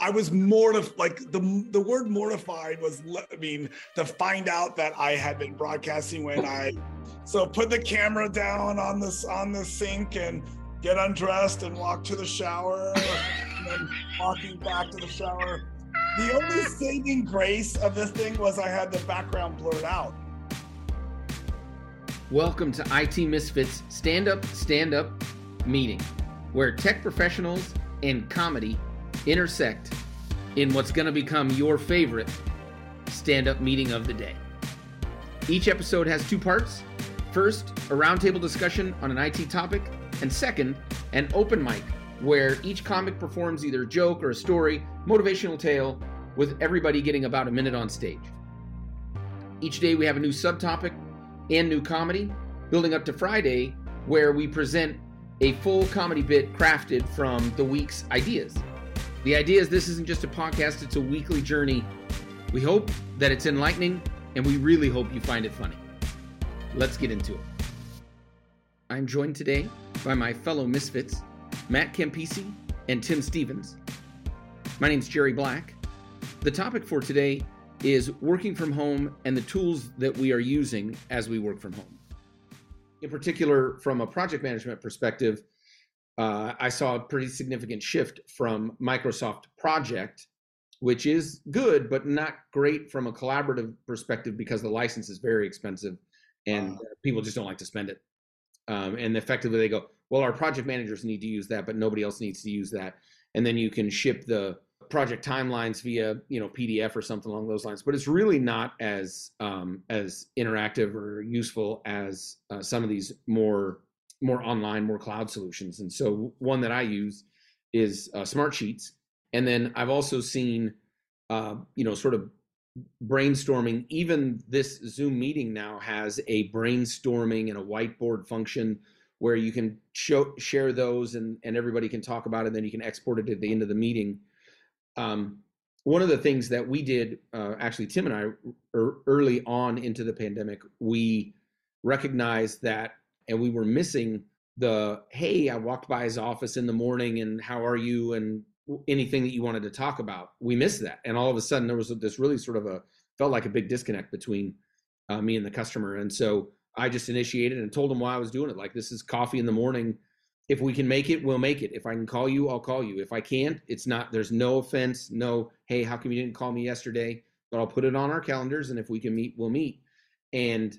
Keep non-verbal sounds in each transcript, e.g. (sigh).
I was mortified. Like the the word mortified was, I mean, to find out that I had been broadcasting when I, so put the camera down on this on the sink and get undressed and walk to the shower, and then walking back to the shower. The only saving grace of this thing was I had the background blurred out. Welcome to IT Misfits Stand Up, Stand Up meeting, where tech professionals and comedy intersect in what's going to become your favorite stand up meeting of the day. Each episode has two parts. First, a roundtable discussion on an IT topic, and second, an open mic where each comic performs either a joke or a story, motivational tale, with everybody getting about a minute on stage. Each day we have a new subtopic and new comedy, building up to Friday, where we present a full comedy bit crafted from the week's ideas. The idea is this isn't just a podcast, it's a weekly journey. We hope that it's enlightening, and we really hope you find it funny. Let's get into it. I'm joined today by my fellow misfits, Matt Campisi and Tim Stephens. My name's Jerry Black. The topic for today is working from home and the tools that we are using as we work from home. In particular, from a project management perspective, uh, I saw a pretty significant shift from Microsoft Project, which is good, but not great from a collaborative perspective because the license is very expensive and people just don't like to spend it. Um, and effectively, they go, well, our project managers need to use that, but nobody else needs to use that. And then you can ship the project timelines via you know PDF or something along those lines. But it's really not as um, as interactive or useful as uh, some of these more more online, more cloud solutions. And so one that I use is uh, Smartsheets. And then I've also seen, uh, you know, sort of brainstorming. Even this Zoom meeting now has a brainstorming and a whiteboard function where you can show, share those and, and everybody can talk about it. And then you can export it at the end of the meeting. Um, one of the things that we did, uh, actually, Tim and I, er, early on into the pandemic, we recognized that and we were missing the hey i walked by his office in the morning and how are you? and anything that you wanted to talk about. We missed that and all of a sudden there was this really sort of a felt like a big disconnect between uh, me and the customer and so i just initiated and told him why i was doing it like this is coffee in the morning. If we can make it we'll make it. If i can call you i'll call you. If i can't it's not there's no offense no hey how come you didn't call me yesterday? but i'll put it on our calendars and if we can meet we'll meet. and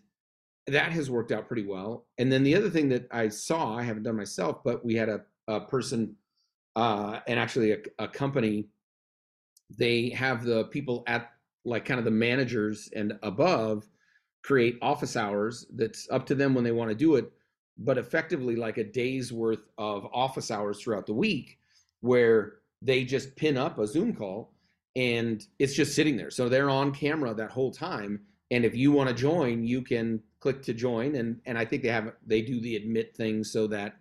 that has worked out pretty well. And then the other thing that I saw, I haven't done myself, but we had a, a person uh, and actually a, a company, they have the people at like kind of the managers and above create office hours that's up to them when they want to do it, but effectively like a day's worth of office hours throughout the week where they just pin up a Zoom call and it's just sitting there. So they're on camera that whole time. And if you want to join, you can click to join and and i think they have they do the admit thing so that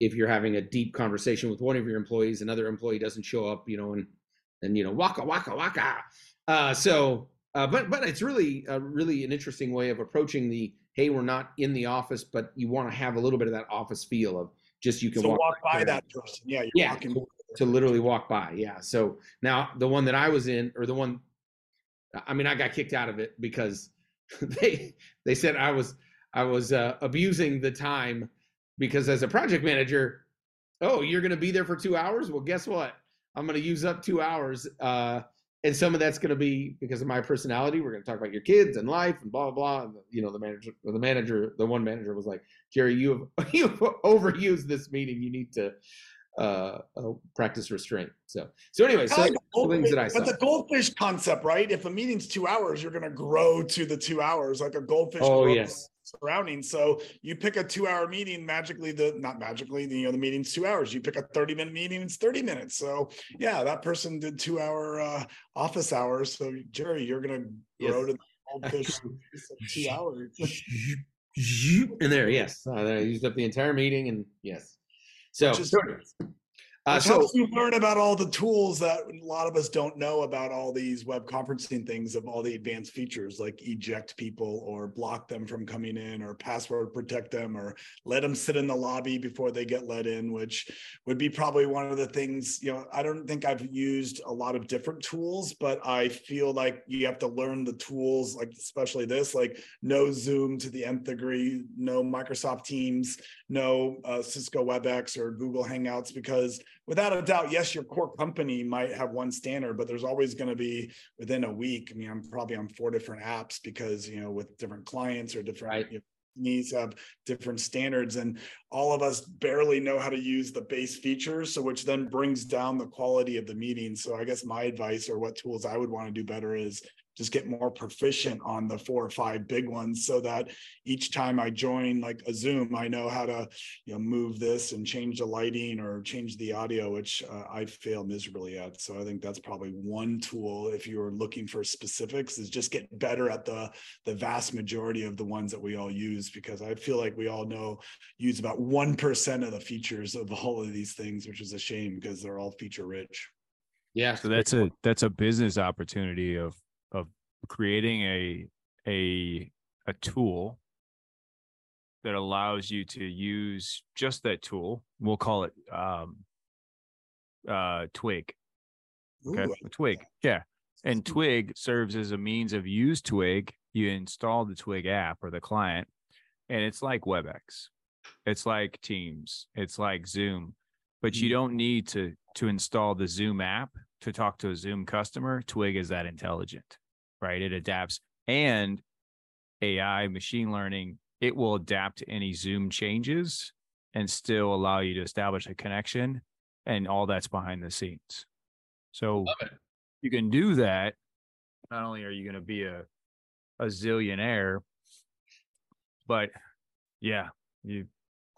if you're having a deep conversation with one of your employees another employee doesn't show up you know and and you know waka waka waka. Uh, so uh, but but it's really uh, really an interesting way of approaching the hey we're not in the office but you want to have a little bit of that office feel of just you can so walk, walk by that person. Yeah yeah walking. to literally walk by yeah. So now the one that i was in or the one i mean i got kicked out of it because (laughs) they they said I was I was uh, abusing the time because as a project manager, oh, you're going to be there for two hours. Well, guess what? I'm going to use up two hours, uh, and some of that's going to be because of my personality. We're going to talk about your kids and life and blah blah blah. you know, the manager, the manager, the one manager was like, Jerry, you have (laughs) you have overused this meeting. You need to uh, uh, practice restraint. So, so anyway, so like things that I saw. But the goldfish concept, right? If a meeting's two hours, you're going to grow to the two hours, like a goldfish. Oh yes. Surrounding. So you pick a two-hour meeting. Magically, the not magically, the, you know, the meeting's two hours. You pick a thirty-minute meeting, it's thirty minutes. So yeah, that person did two-hour uh, office hours. So Jerry, you're going to grow yes. to the goldfish (laughs) two hours. In there, yes. Uh, I used up the entire meeting, and yes. So, Uh, so helps you learn about all the tools that a lot of us don't know about all these web conferencing things of all the advanced features like eject people or block them from coming in or password protect them or let them sit in the lobby before they get let in, which would be probably one of the things, you know, I don't think I've used a lot of different tools, but I feel like you have to learn the tools, like especially this, like no Zoom to the nth degree, no Microsoft Teams, no uh, Cisco WebEx or Google Hangouts, because without a doubt, yes, your core company might have one standard, but there's always going to be within a week. I mean, I'm probably on four different apps because, you know, with different clients or different right. you know, needs have different standards and all of us barely know how to use the base features so which then brings down the quality of the meeting so i guess my advice or what tools i would want to do better is just get more proficient on the four or five big ones so that each time I join like a Zoom, I know how to you know move this and change the lighting or change the audio, which uh, I fail miserably at. So I think that's probably one tool if you're looking for specifics is just get better at the the vast majority of the ones that we all use because I feel like we all know use about one percent of the features of all of these things, which is a shame because they're all feature rich. Yeah. So that's a that's a business opportunity of creating a a a tool that allows you to use just that tool. We'll call it um, uh, Twig. Okay, Ooh. Twig. Yeah, and Twig serves as a means of use Twig. You install the Twig app or the client, and it's like WebEx, it's like Teams, it's like Zoom, but you mm. don't need to to install the Zoom app to talk to a Zoom customer. Twig is that intelligent right? It adapts and AI, machine learning, it will adapt to any Zoom changes and still allow you to establish a connection. And all that's behind the scenes. So you can do that. Not only are you going to be a, a zillionaire, but yeah, you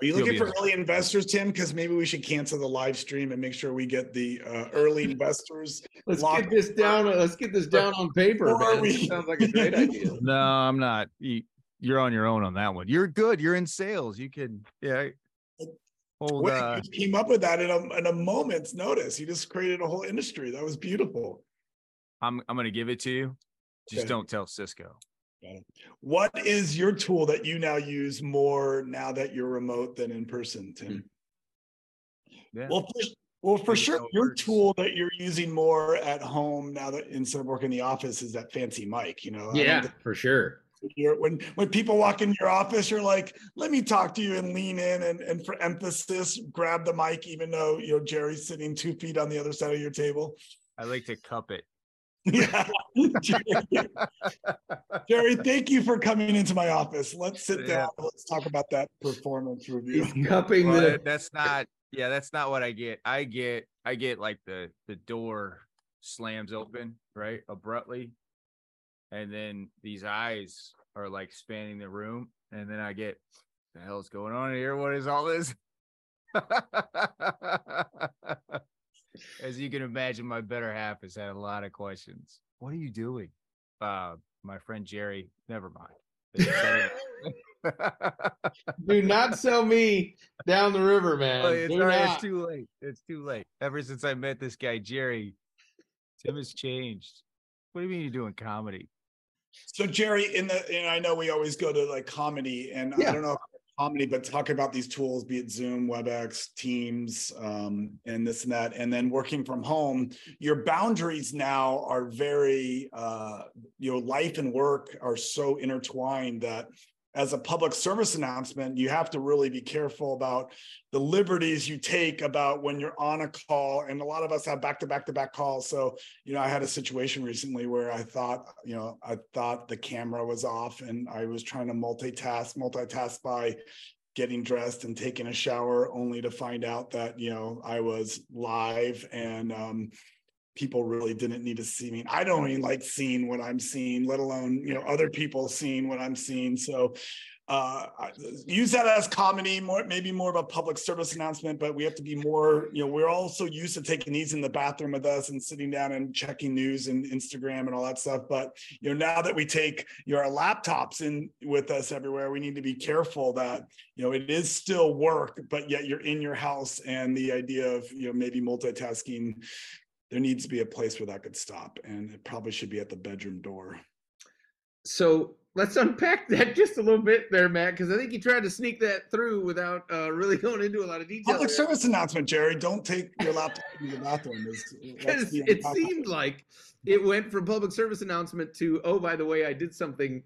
are you looking for early investors, Tim? Because maybe we should cancel the live stream and make sure we get the uh, early (laughs) investors. let's get this down. Let's get this down on paper. Man. We... Sounds like a great idea. (laughs) No, I'm not. You're on your own on that one. You're good. You're in sales. You can, yeah. Hold, Wait, uh... you came up with that in a, in a moment's notice. You just created a whole industry. That was beautiful. I'm I'm going to give it to you. Just okay. don't tell Cisco. What is your tool that you now use more now that you're remote than in person, Tim? Hmm. Yeah. Well, for, well, for sure, your tool that you're using more at home now that instead of working in the office is that fancy mic. You know, yeah, for sure. You're, when when people walk in your office, you're like, "Let me talk to you," and lean in, and and for emphasis, grab the mic, even though you know Jerry's sitting two feet on the other side of your table. I like to cup it. Yeah. Jerry, (laughs) Jerry, thank you for coming into my office. Let's sit yeah. down. Let's talk about that performance review. Cupping well, the- that's not yeah, that's not what I get. I get I get like the the door slams open, right? Abruptly. And then these eyes are like spanning the room. And then I get the hell's going on here? What is all this? (laughs) As you can imagine, my better half has had a lot of questions. What are you doing? Uh, my friend Jerry, never mind. (laughs) Do not sell me down the river, man. It's, it's, too late. It's too late. Ever since I met this guy, Jerry, Tim has changed. What do you mean you're doing comedy? So Jerry, in the and I know we always go to like comedy, and yeah. I don't know comedy, but talking about these tools, be it Zoom, WebEx, Teams, um, and this and that, and then working from home, your boundaries now are very, uh, you know, life and work are so intertwined that as a public service announcement, you have to really be careful about the liberties you take about when you're on a call. And a lot of us have back to back to back calls. So, you know, I had a situation recently where I thought, you know, I thought the camera was off and I was trying to multitask, multitask by getting dressed and taking a shower only to find out that, you know, I was live and, um, people really didn't need to see me. I don't even like seeing what I'm seeing, let alone, you know, other people seeing what I'm seeing. So uh, use that as comedy, more maybe more of a public service announcement. But we have to be more. You know, we're also used to taking these in the bathroom with us and sitting down and checking news and Instagram and all that stuff. But you know, now that we take your laptops in with us everywhere, we need to be careful that you know it is still work, but yet you're in your house. And the idea of you know maybe multitasking, there needs to be a place where that could stop, and it probably should be at the bedroom door. So let's unpack that (laughs) just a little bit there, Matt, because I think you tried to sneak that through without uh, really (laughs) going into a lot of detail. Public there. service announcement, Jerry. Don't take your laptop to the bathroom. (laughs) Because it seemed like it went from public service announcement to, oh, by the way, I did something.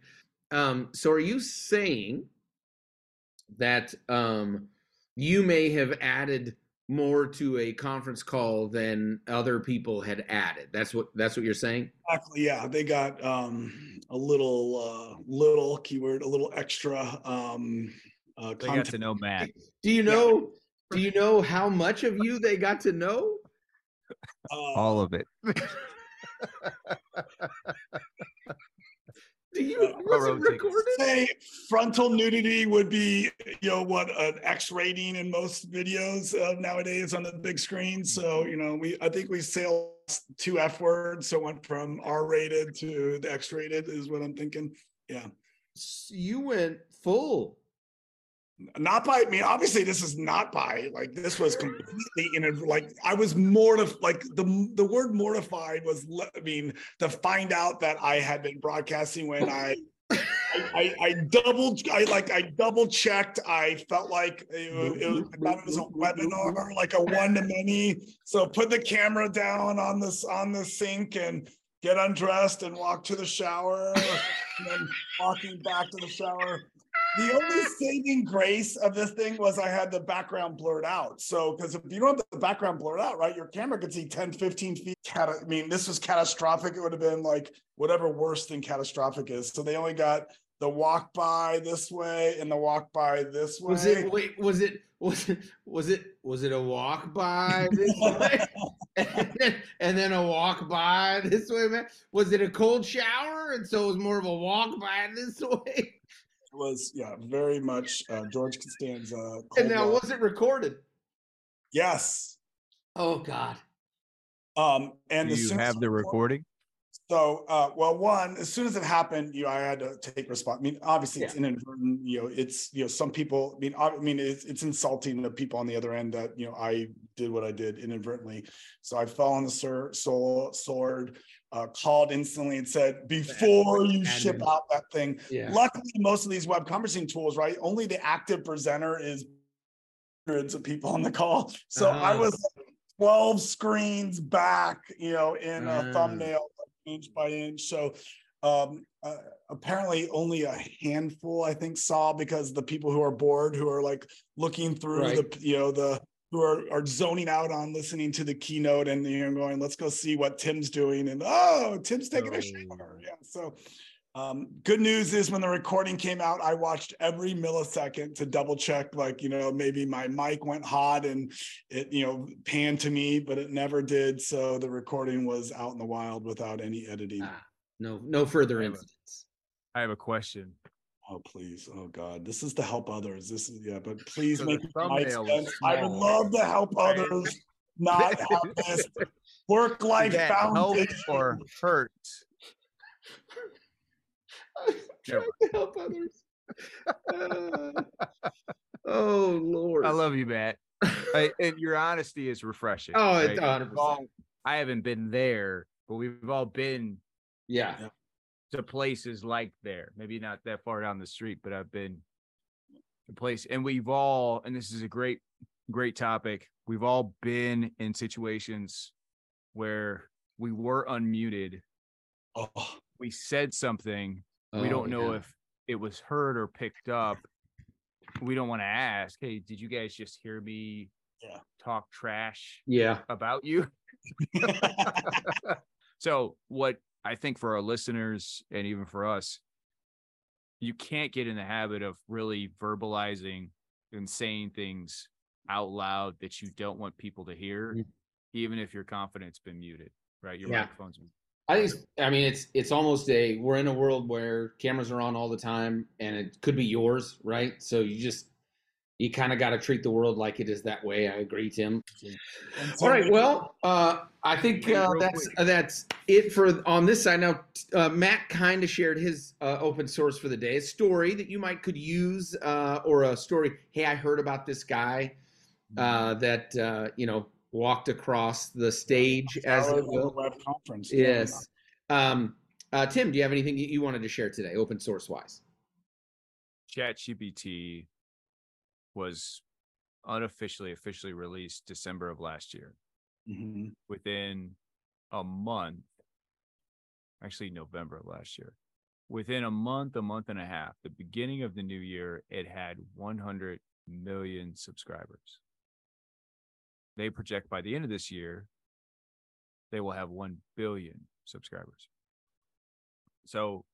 Um, so are you saying that um, you may have added more to a conference call than other people had added. That's what that's what you're saying. Exactly. Yeah, they got um, a little uh, little keyword, a little extra. Um, uh, they got to know Matt. Do you know? Yeah. Do you know how much of you they got to know? Uh, All of it. (laughs) (laughs) Do you was it recorded? Say frontal nudity would be, you know, what an X rating in most videos uh, nowadays on the big screen. So, you know, we I think we sailed two F words, so went from R rated to the X rated is what I'm thinking. Yeah. You went full not by I mean obviously this is not by like this was completely in a like I was mortified like the the word mortified was I mean to find out that I had been broadcasting when I I, I, double I like I double checked. I felt like it, it, I it was a webinar like a one to many. So put the camera down on this on the sink and get undressed and walk to the shower. (laughs) And then walking back to the shower the only saving grace of this thing was I had the background blurred out. So, because if you don't have the background blurred out, right, your camera could see 10, 15 feet. I mean, this was catastrophic. It would have been like whatever worse than catastrophic is. So they only got the walk by this way and the walk by this way. Was it wait, was it was it was it was it a walk by (laughs) this way? and, (laughs) then, and then a walk by this way, man? Was it a cold shower? And so it was more of a walk by this (laughs) way? Was yeah very much uh, George Costanza. And now was it recorded? Yes. Oh God. Um, and Do you have the recording? So, uh, well, one, as soon as it happened, you know, I had to take response. I mean, obviously, yeah. it's inadvertent. You know, it's you know, some people. I mean, I, I mean, it's, it's insulting to people on the other end that you know I did what I did inadvertently. So I fell on the sur- soul, sword uh, called instantly and said, before you ship out that thing. Yeah. Luckily, most of these web conferencing tools, right? Only the active presenter is hundreds of people on the call. So uh-huh. I was 12 screens back, you know, in a uh. thumbnail inch by inch. So um, uh, apparently only a handful, I think, saw because the people who are bored, who are like looking through right. the, you know, the who are, are zoning out on listening to the keynote and you know going, let's go see what Tim's doing. And oh, Tim's taking oh. a shower. Yeah. So um, good news is when the recording came out, I watched every millisecond to double check, like, you know, maybe my mic went hot and it, you know, panned to me, but it never did. So the recording was out in the wild without any editing. Ah, no, no further incidents. I have a question. Oh please! Oh God! This is to help others. This is yeah, but please so make it my sense. I would love to help others, not (laughs) have this work life balance or hurt. (laughs) trying to help others. Uh, (laughs) oh Lord! I love you, Matt. I, and your honesty is refreshing. Oh, right? 100%. I haven't been there, but we've all been. Yeah to places like there. Maybe not that far down the street, but I've been to place and we've all and this is a great great topic. We've all been in situations where we were unmuted. Oh. We said something. Oh, we don't know yeah. if it was heard or picked up. We don't want to ask, "Hey, did you guys just hear me yeah. talk trash yeah about you?" (laughs) so, what I think for our listeners and even for us, you can't get in the habit of really verbalizing and saying things out loud that you don't want people to hear, mm-hmm. even if your confidence has been muted, right? Your yeah. microphone's I think. It's, I mean, it's it's almost a. We're in a world where cameras are on all the time, and it could be yours, right? So you just you kind of got to treat the world like it is that way. I agree, Tim. All right. Well, uh, I think uh, that's uh, that's it for on this side. Now, uh, Matt kind of shared his uh, open source for the day, a story that you might could use, uh, or a story. Hey, I heard about this guy that you know walked across the stage as a web conference. Yes. Um, Tim, do you have anything you wanted to share today, open source wise? ChatGPT was unofficially officially released December of last year. Mm-hmm. Within a month, actually November of last year, within a month, a month and a half, the beginning of the new year, it had 100 million subscribers. They project by the end of this year, they will have 1 billion subscribers. So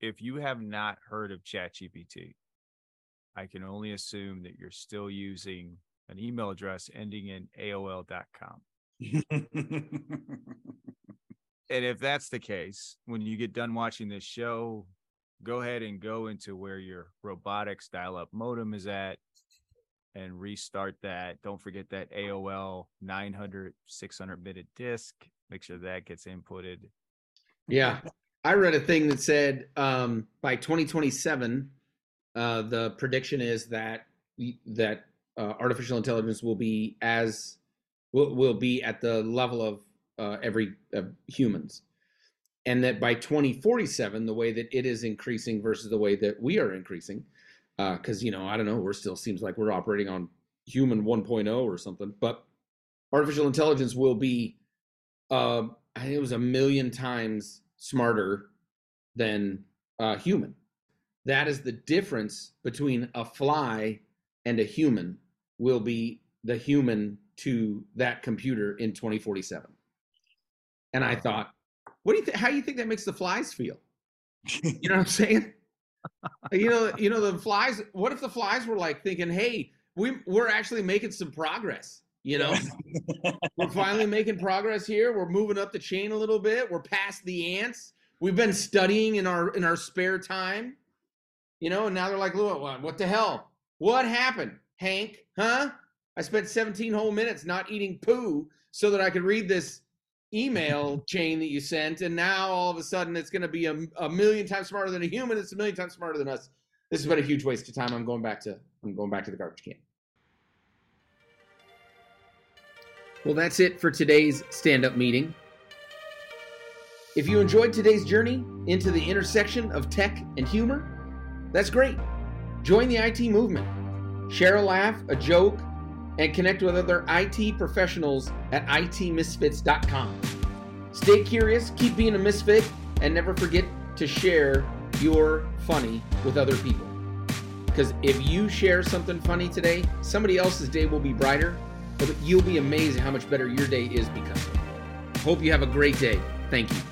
if you have not heard of ChatGPT, I can only assume that you're still using an email address ending in AOL.com. (laughs) and if that's the case, when you get done watching this show, go ahead and go into where your robotics dial up modem is at and restart that. Don't forget that AOL 900, 600 minute disk. Make sure that gets inputted. Yeah. I read a thing that said um, by 2027, uh, the prediction is that that uh, artificial intelligence will be as will, will be at the level of uh, every humans and that by 2047 the way that it is increasing versus the way that we are increasing because uh, you know i don't know we're still seems like we're operating on human 1.0 or something but artificial intelligence will be uh, i think it was a million times smarter than uh, human. That is the difference between a fly and a human will be the human to that computer in 2047 and i thought what do you think how do you think that makes the flies feel? (laughs) You know what i'm saying you know you know the flies what if the flies were like thinking hey we we're actually making some progress you know (laughs) we're finally making progress here we're moving up the chain a little bit we're past the ants we've been studying in our in our spare time you know, and now they're like, what, what the hell? What happened, Hank? Huh? I spent 17 whole minutes not eating poo so that I could read this email chain that you sent, and now all of a sudden it's going to be a, a million times smarter than a human. It's a million times smarter than us. This has been a huge waste of time. I'm going back to I'm going back to the garbage can. Well, that's it for today's stand-up meeting. If you enjoyed today's journey into the intersection of tech and humor, that's great. Join the IT movement. Share a laugh, a joke, and connect with other IT professionals at itmisfits.com. Stay curious, keep being a misfit, and never forget to share your funny with other people. Because if you share something funny today, somebody else's day will be brighter, but you'll be amazed at how much better your day is because of it. Hope you have a great day. Thank you.